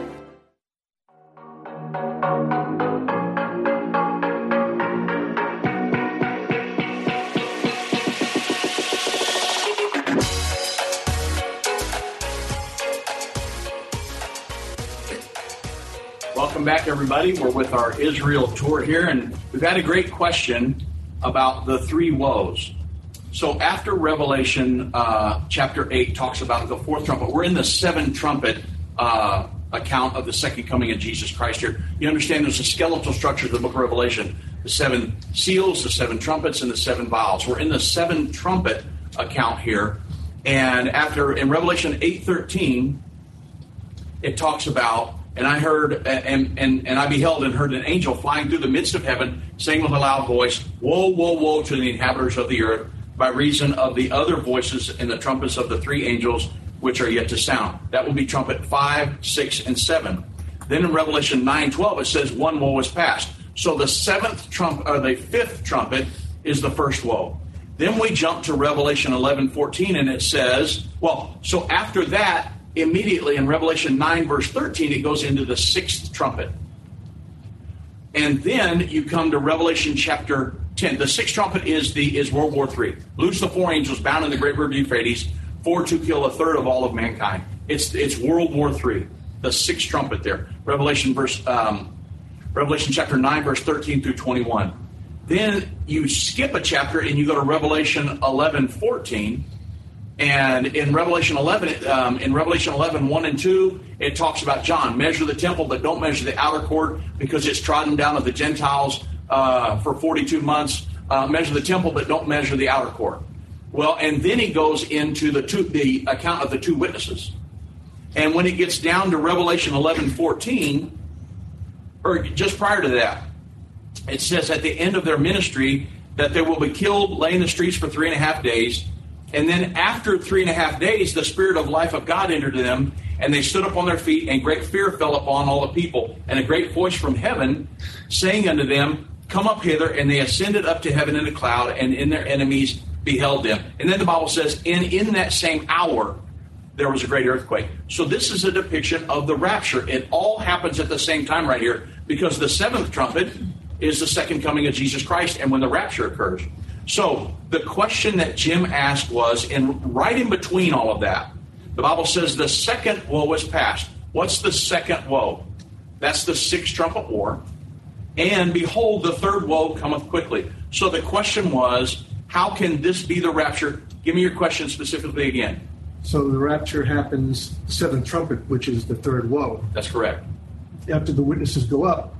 Back, everybody. We're with our Israel tour here, and we've had a great question about the three woes. So, after Revelation uh, chapter 8 talks about the fourth trumpet, we're in the seven trumpet uh, account of the second coming of Jesus Christ here. You understand there's a skeletal structure of the book of Revelation the seven seals, the seven trumpets, and the seven vials. We're in the seven trumpet account here. And after in Revelation 8:13, it talks about and I heard, and, and, and I beheld and heard an angel flying through the midst of heaven, saying with a loud voice, Woe, woe, woe to the inhabitants of the earth, by reason of the other voices in the trumpets of the three angels which are yet to sound. That will be trumpet 5, 6, and 7. Then in Revelation 9 12, it says, One woe is past. So the seventh trump, or the fifth trumpet, is the first woe. Then we jump to Revelation 11, 14, and it says, well, so after that, immediately in Revelation 9, verse 13, it goes into the sixth trumpet. And then you come to Revelation chapter 10. The sixth trumpet is the is World War III. Loose the four angels bound in the great river Euphrates, for to kill a third of all of mankind. It's it's World War III. The sixth trumpet there. Revelation verse um, Revelation chapter 9, verse 13 through 21. Then you skip a chapter and you go to Revelation 11, 14. And in Revelation 11, um, in Revelation 11, 1 and 2, it talks about John. Measure the temple, but don't measure the outer court because it's trodden down of the Gentiles uh, for 42 months. Uh, measure the temple, but don't measure the outer court. Well, and then he goes into the two, the account of the two witnesses. And when it gets down to Revelation 11, 14, or just prior to that, it says at the end of their ministry that they will be killed, lay in the streets for three and a half days. And then after three and a half days, the Spirit of life of God entered them, and they stood up on their feet, and great fear fell upon all the people. And a great voice from heaven saying unto them, Come up hither. And they ascended up to heaven in a cloud, and in their enemies beheld them. And then the Bible says, And in that same hour, there was a great earthquake. So this is a depiction of the rapture. It all happens at the same time right here because the seventh trumpet is the second coming of Jesus Christ and when the rapture occurs. So the question that Jim asked was, in right in between all of that, the Bible says the second woe was past. What's the second woe? That's the sixth trumpet war. And behold, the third woe cometh quickly. So the question was, how can this be the rapture? Give me your question specifically again. So the rapture happens, seventh trumpet, which is the third woe. That's correct. After the witnesses go up,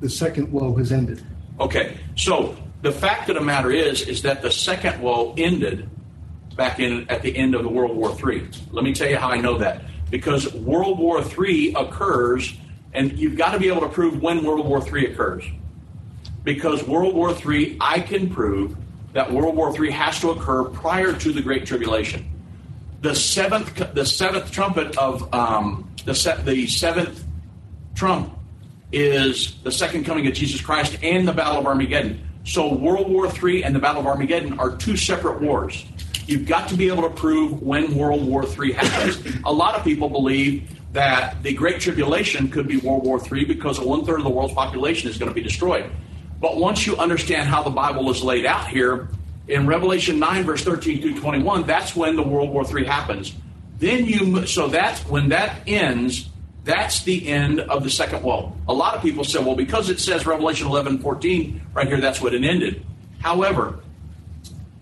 the second woe has ended. Okay, so the fact of the matter is, is that the second woe ended back in at the end of the World War III. Let me tell you how I know that. Because World War III occurs, and you've got to be able to prove when World War III occurs. Because World War III, I can prove that World War III has to occur prior to the Great Tribulation. The seventh, the seventh trumpet of um, the se- the seventh trump is the second coming of Jesus Christ and the Battle of Armageddon. So World War III and the Battle of Armageddon are two separate wars. You've got to be able to prove when World War III happens. A lot of people believe that the Great Tribulation could be World War III because one third of the world's population is going to be destroyed. But once you understand how the Bible is laid out here, in Revelation 9, verse 13 through 21, that's when the World War III happens. Then you, so that's when that ends, that's the end of the second woe. A lot of people say, well, because it says Revelation 11, 14 right here, that's what it ended. However,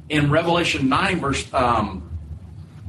in Revelation 9, verse um,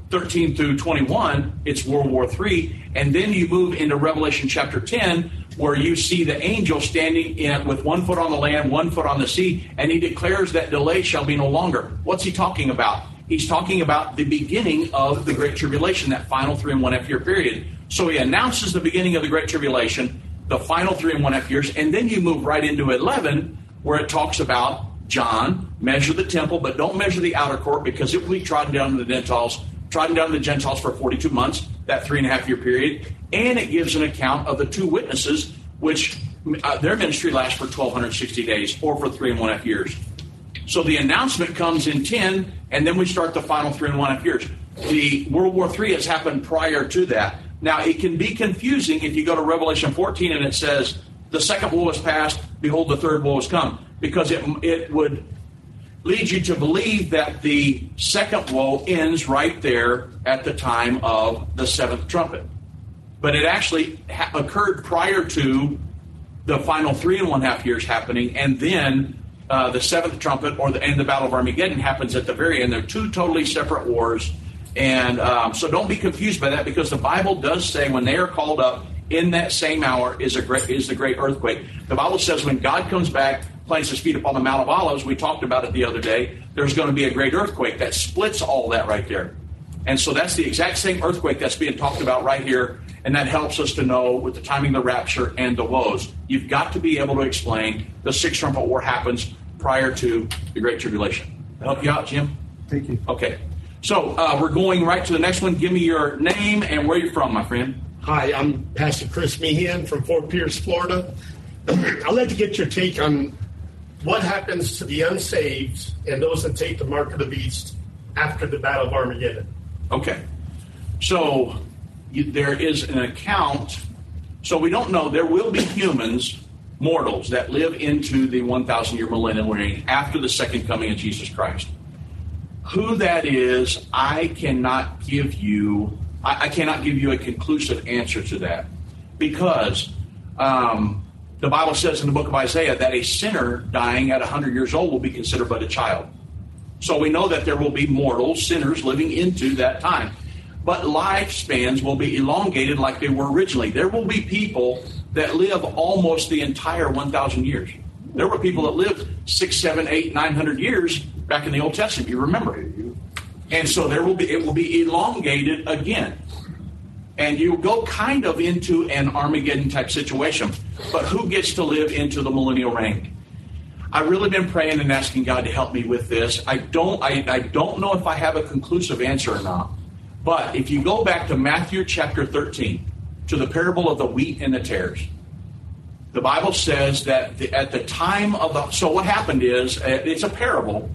13 through 21, it's World War III. And then you move into Revelation chapter 10, where you see the angel standing in, with one foot on the land, one foot on the sea, and he declares that delay shall be no longer. What's he talking about? He's talking about the beginning of the Great Tribulation, that final three and one half year period. So he announces the beginning of the Great Tribulation, the final three and one half years, and then you move right into 11, where it talks about John, measure the temple, but don't measure the outer court because it will be trodden down to the Gentiles, trodden down to the Gentiles for 42 months, that three and a half year period. And it gives an account of the two witnesses, which uh, their ministry lasts for 1,260 days or for three and one half years. So the announcement comes in 10, and then we start the final three and one half years. The World War III has happened prior to that. Now, it can be confusing if you go to Revelation 14 and it says, the second woe is past, behold, the third woe has come, because it, it would lead you to believe that the second woe ends right there at the time of the seventh trumpet. But it actually ha- occurred prior to the final three and one half years happening, and then uh, the seventh trumpet or the and the Battle of Armageddon happens at the very end. They're two totally separate wars and um, so don't be confused by that because the Bible does say when they are called up in that same hour is a great is the great earthquake. The Bible says when God comes back, plants his feet upon the Mount of Olives, we talked about it the other day, there's going to be a great earthquake that splits all that right there. And so that's the exact same earthquake that's being talked about right here, and that helps us to know with the timing of the rapture and the woes. You've got to be able to explain the sixth trumpet war happens prior to the Great Tribulation. Help you out, Jim? Thank you. Okay. So uh, we're going right to the next one. Give me your name and where you're from, my friend. Hi, I'm Pastor Chris Meehan from Fort Pierce, Florida. <clears throat> I'd like to get your take on what happens to the unsaved and those that take the mark of the beast after the Battle of Armageddon. Okay. So you, there is an account. So we don't know. There will be humans, mortals, that live into the 1,000 year millennium reign after the second coming of Jesus Christ. Who that is, I cannot give you. I, I cannot give you a conclusive answer to that because um, the Bible says in the book of Isaiah that a sinner dying at 100 years old will be considered but a child. So we know that there will be mortal sinners living into that time. But lifespans will be elongated like they were originally. There will be people that live almost the entire 1,000 years. There were people that lived six, seven, eight, nine hundred years back in the Old Testament. You remember, and so there will be it will be elongated again, and you go kind of into an Armageddon type situation. But who gets to live into the millennial reign? I've really been praying and asking God to help me with this. I don't I, I don't know if I have a conclusive answer or not. But if you go back to Matthew chapter 13, to the parable of the wheat and the tares, the Bible says that the, at the time of the. So what happened is, uh, it's a parable,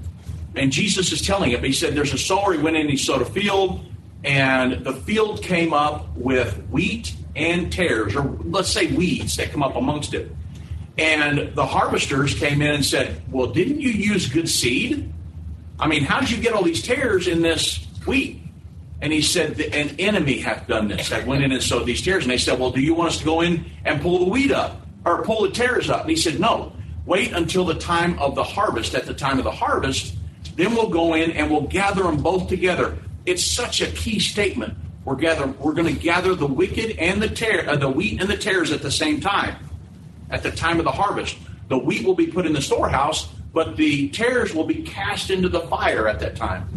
and Jesus is telling him, he said there's a sower, he went in, and he sowed a field, and the field came up with wheat and tares, or let's say weeds that come up amongst it. And the harvesters came in and said, Well, didn't you use good seed? I mean, how did you get all these tares in this wheat? And he said, An enemy hath done this. That went in and sowed these tares. And they said, Well, do you want us to go in and pull the wheat up or pull the tares up? And he said, No. Wait until the time of the harvest. At the time of the harvest, then we'll go in and we'll gather them both together. It's such a key statement. We're gather, we're going to gather the wicked and the tear, uh, the wheat and the tares at the same time. At the time of the harvest, the wheat will be put in the storehouse, but the tares will be cast into the fire at that time.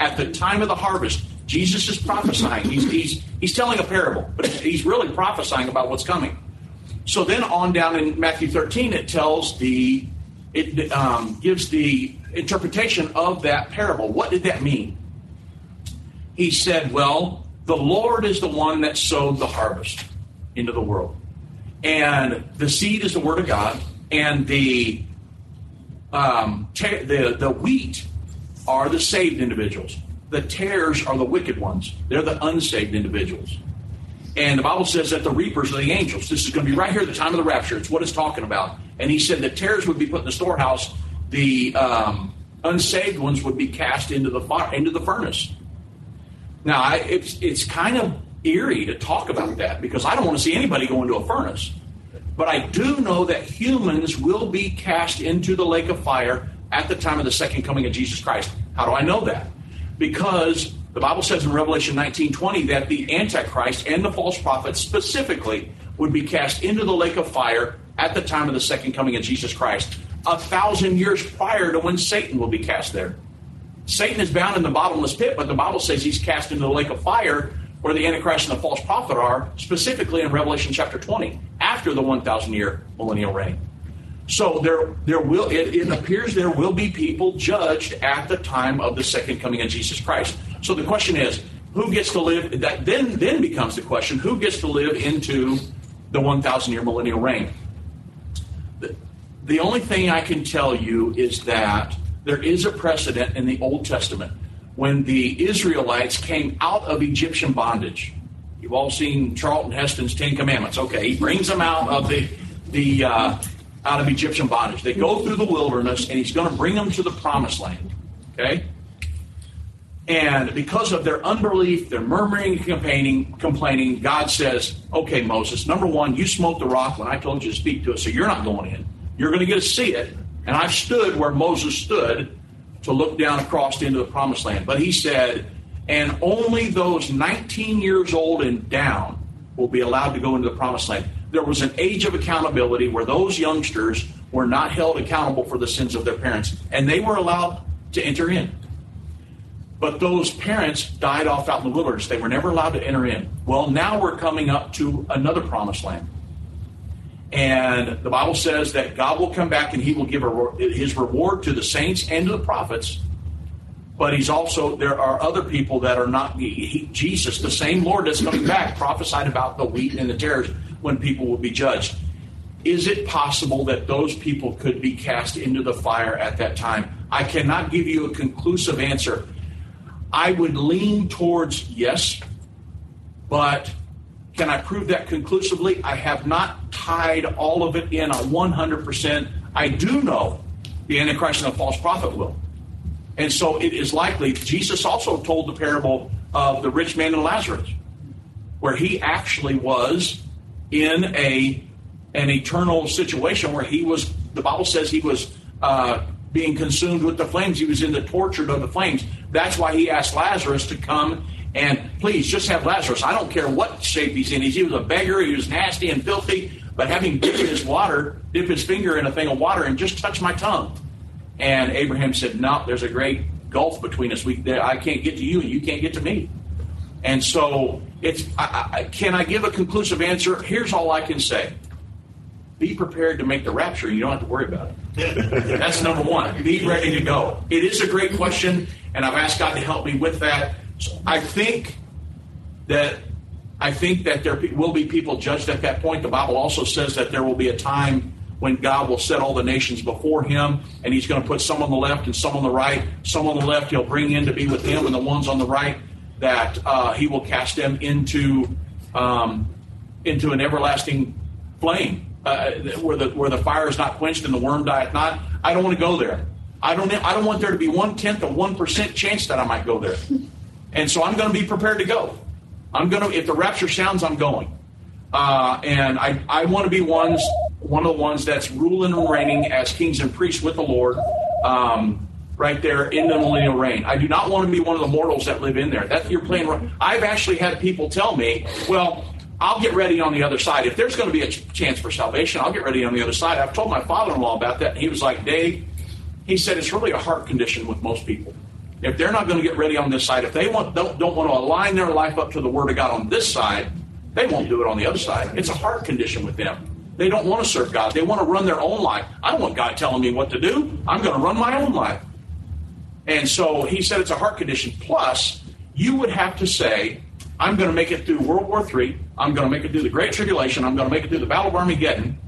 At the time of the harvest, Jesus is prophesying. He's, he's, he's telling a parable, but he's really prophesying about what's coming. So then on down in Matthew 13, it tells the, it um, gives the interpretation of that parable. What did that mean? He said, well, the Lord is the one that sowed the harvest into the world. And the seed is the word of God, and the um, the the wheat are the saved individuals. The tares are the wicked ones. They're the unsaved individuals. And the Bible says that the reapers are the angels. This is going to be right here at the time of the rapture. It's what it's talking about. And he said the tares would be put in the storehouse. The um, unsaved ones would be cast into the fire, into the furnace. Now, I, it's it's kind of eerie to talk about that because I don't want to see anybody go into a furnace. But I do know that humans will be cast into the lake of fire at the time of the second coming of Jesus Christ. How do I know that? Because the Bible says in Revelation 19:20 that the Antichrist and the false prophet specifically would be cast into the lake of fire at the time of the second coming of Jesus Christ, a thousand years prior to when Satan will be cast there. Satan is bound in the bottomless pit, but the Bible says he's cast into the lake of fire where the Antichrist and the false prophet are, specifically in Revelation chapter 20, after the 1,000 year millennial reign. So there, there will it, it, appears there will be people judged at the time of the second coming of Jesus Christ. So the question is, who gets to live? That then then becomes the question: who gets to live into the 1,000 year millennial reign? The, only thing I can tell you is that there is a precedent in the Old Testament when the Israelites came out of Egyptian bondage. You've all seen Charlton Heston's Ten Commandments. Okay, he brings them out of the the uh, out of Egyptian bondage. They go through the wilderness, and he's going to bring them to the promised land. Okay. And because of their unbelief, their murmuring complaining, complaining, God says, Okay, Moses, number one, you smoked the rock when I told you to speak to us, so you're not going in. You're going to get to see it. And I've stood where Moses stood to look down across into the promised land. But he said, and only those 19 years old and down will be allowed to go into the promised land. There was an age of accountability where those youngsters were not held accountable for the sins of their parents, and they were allowed to enter in. But those parents died off out in the wilderness. They were never allowed to enter in. Well, now we're coming up to another promised land. And the Bible says that God will come back and he will give his reward to the saints and to the prophets. But he's also, there are other people that are not, he, Jesus, the same Lord that's coming back, prophesied about the wheat and the tares when people will be judged. is it possible that those people could be cast into the fire at that time? I cannot give you a conclusive answer. I would lean towards yes, but can I prove that conclusively? I have not tied all of it in on 100%. I do know the Antichrist and the false prophet will. And so it is likely. Jesus also told the parable of the rich man and Lazarus, where he actually was in a an eternal situation where he was. The Bible says he was uh, being consumed with the flames. He was in the tortured of the flames. That's why he asked Lazarus to come and please just have Lazarus. I don't care what shape he's in. He was a beggar. He was nasty and filthy. But having dipped his water, dip his finger in a thing of water and just touch my tongue. And Abraham said, "No, there's a great gulf between us. We, I can't get to you, and you can't get to me." And so, it's. I, I, can I give a conclusive answer? Here's all I can say: Be prepared to make the rapture. You don't have to worry about it. <laughs> That's number one. Be ready to go. It is a great question, and I've asked God to help me with that. I think that I think that there will be people judged at that point. The Bible also says that there will be a time when God will set all the nations before him, and he's going to put some on the left and some on the right. Some on the left he'll bring in to be with him, and the ones on the right that uh, he will cast them into um, into an everlasting flame, uh, where the where the fire is not quenched and the worm dieth not. I don't want to go there. I don't. I don't want there to be one tenth of one percent chance that I might go there. And so I'm going to be prepared to go. I'm going to, if the rapture sounds, I'm going. Uh, and I, I want to be ones, one of the ones that's ruling and reigning as kings and priests with the Lord, um, right there in the millennial reign. I do not want to be one of the mortals that live in there. That you're playing. I've actually had people tell me, well, I'll get ready on the other side. If there's going to be a ch- chance for salvation, I'll get ready on the other side. I've told my father-in-law about that, and he was like, Dave, he said it's really a heart condition with most people if they're not going to get ready on this side, if they want, don't, don't want to align their life up to the Word of God on this side, they won't do it on the other side. It's a heart condition with them. They don't want to serve God. They want to run their own life. I don't want God telling me what to do. I'm going to run my own life. And so he said it's a heart condition. Plus, you would have to say, I'm going to make it through World War III. I'm going to make it through the Great Tribulation. I'm going to make it through the Battle of Armageddon.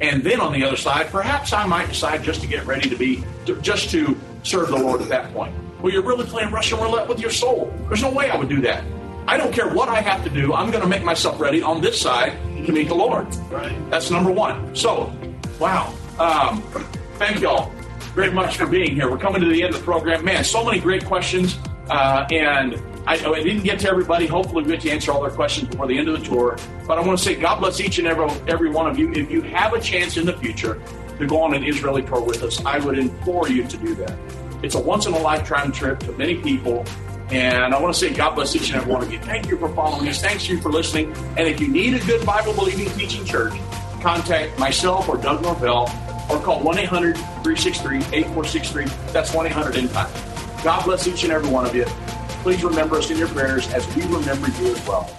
And then on the other side, perhaps I might decide just to get ready to be, to, just to serve the Lord at that point. Well, you're really playing Russian roulette with your soul. There's no way I would do that. I don't care what I have to do. I'm going to make myself ready on this side to meet the Lord. Right. That's number one. So, wow. Um, thank y'all very much for being here. We're coming to the end of the program. Man, so many great questions. Uh, and I, I, didn't get to everybody. Hopefully, we get to answer all their questions before the end of the tour. But I want to say God bless each and every, every one of you. If you have a chance in the future to go on an Israeli tour with us, I would implore you to do that. It's a once in a lifetime trip to many people. And I want to say God bless each and every one of you. Thank you for following us. Thanks you for listening. And if you need a good Bible believing teaching church, contact myself or Doug Norvell or call 1 800 363 8463. That's 1 800 End Time. God bless each and every one of you. Please remember us in your prayers as we remember you as well.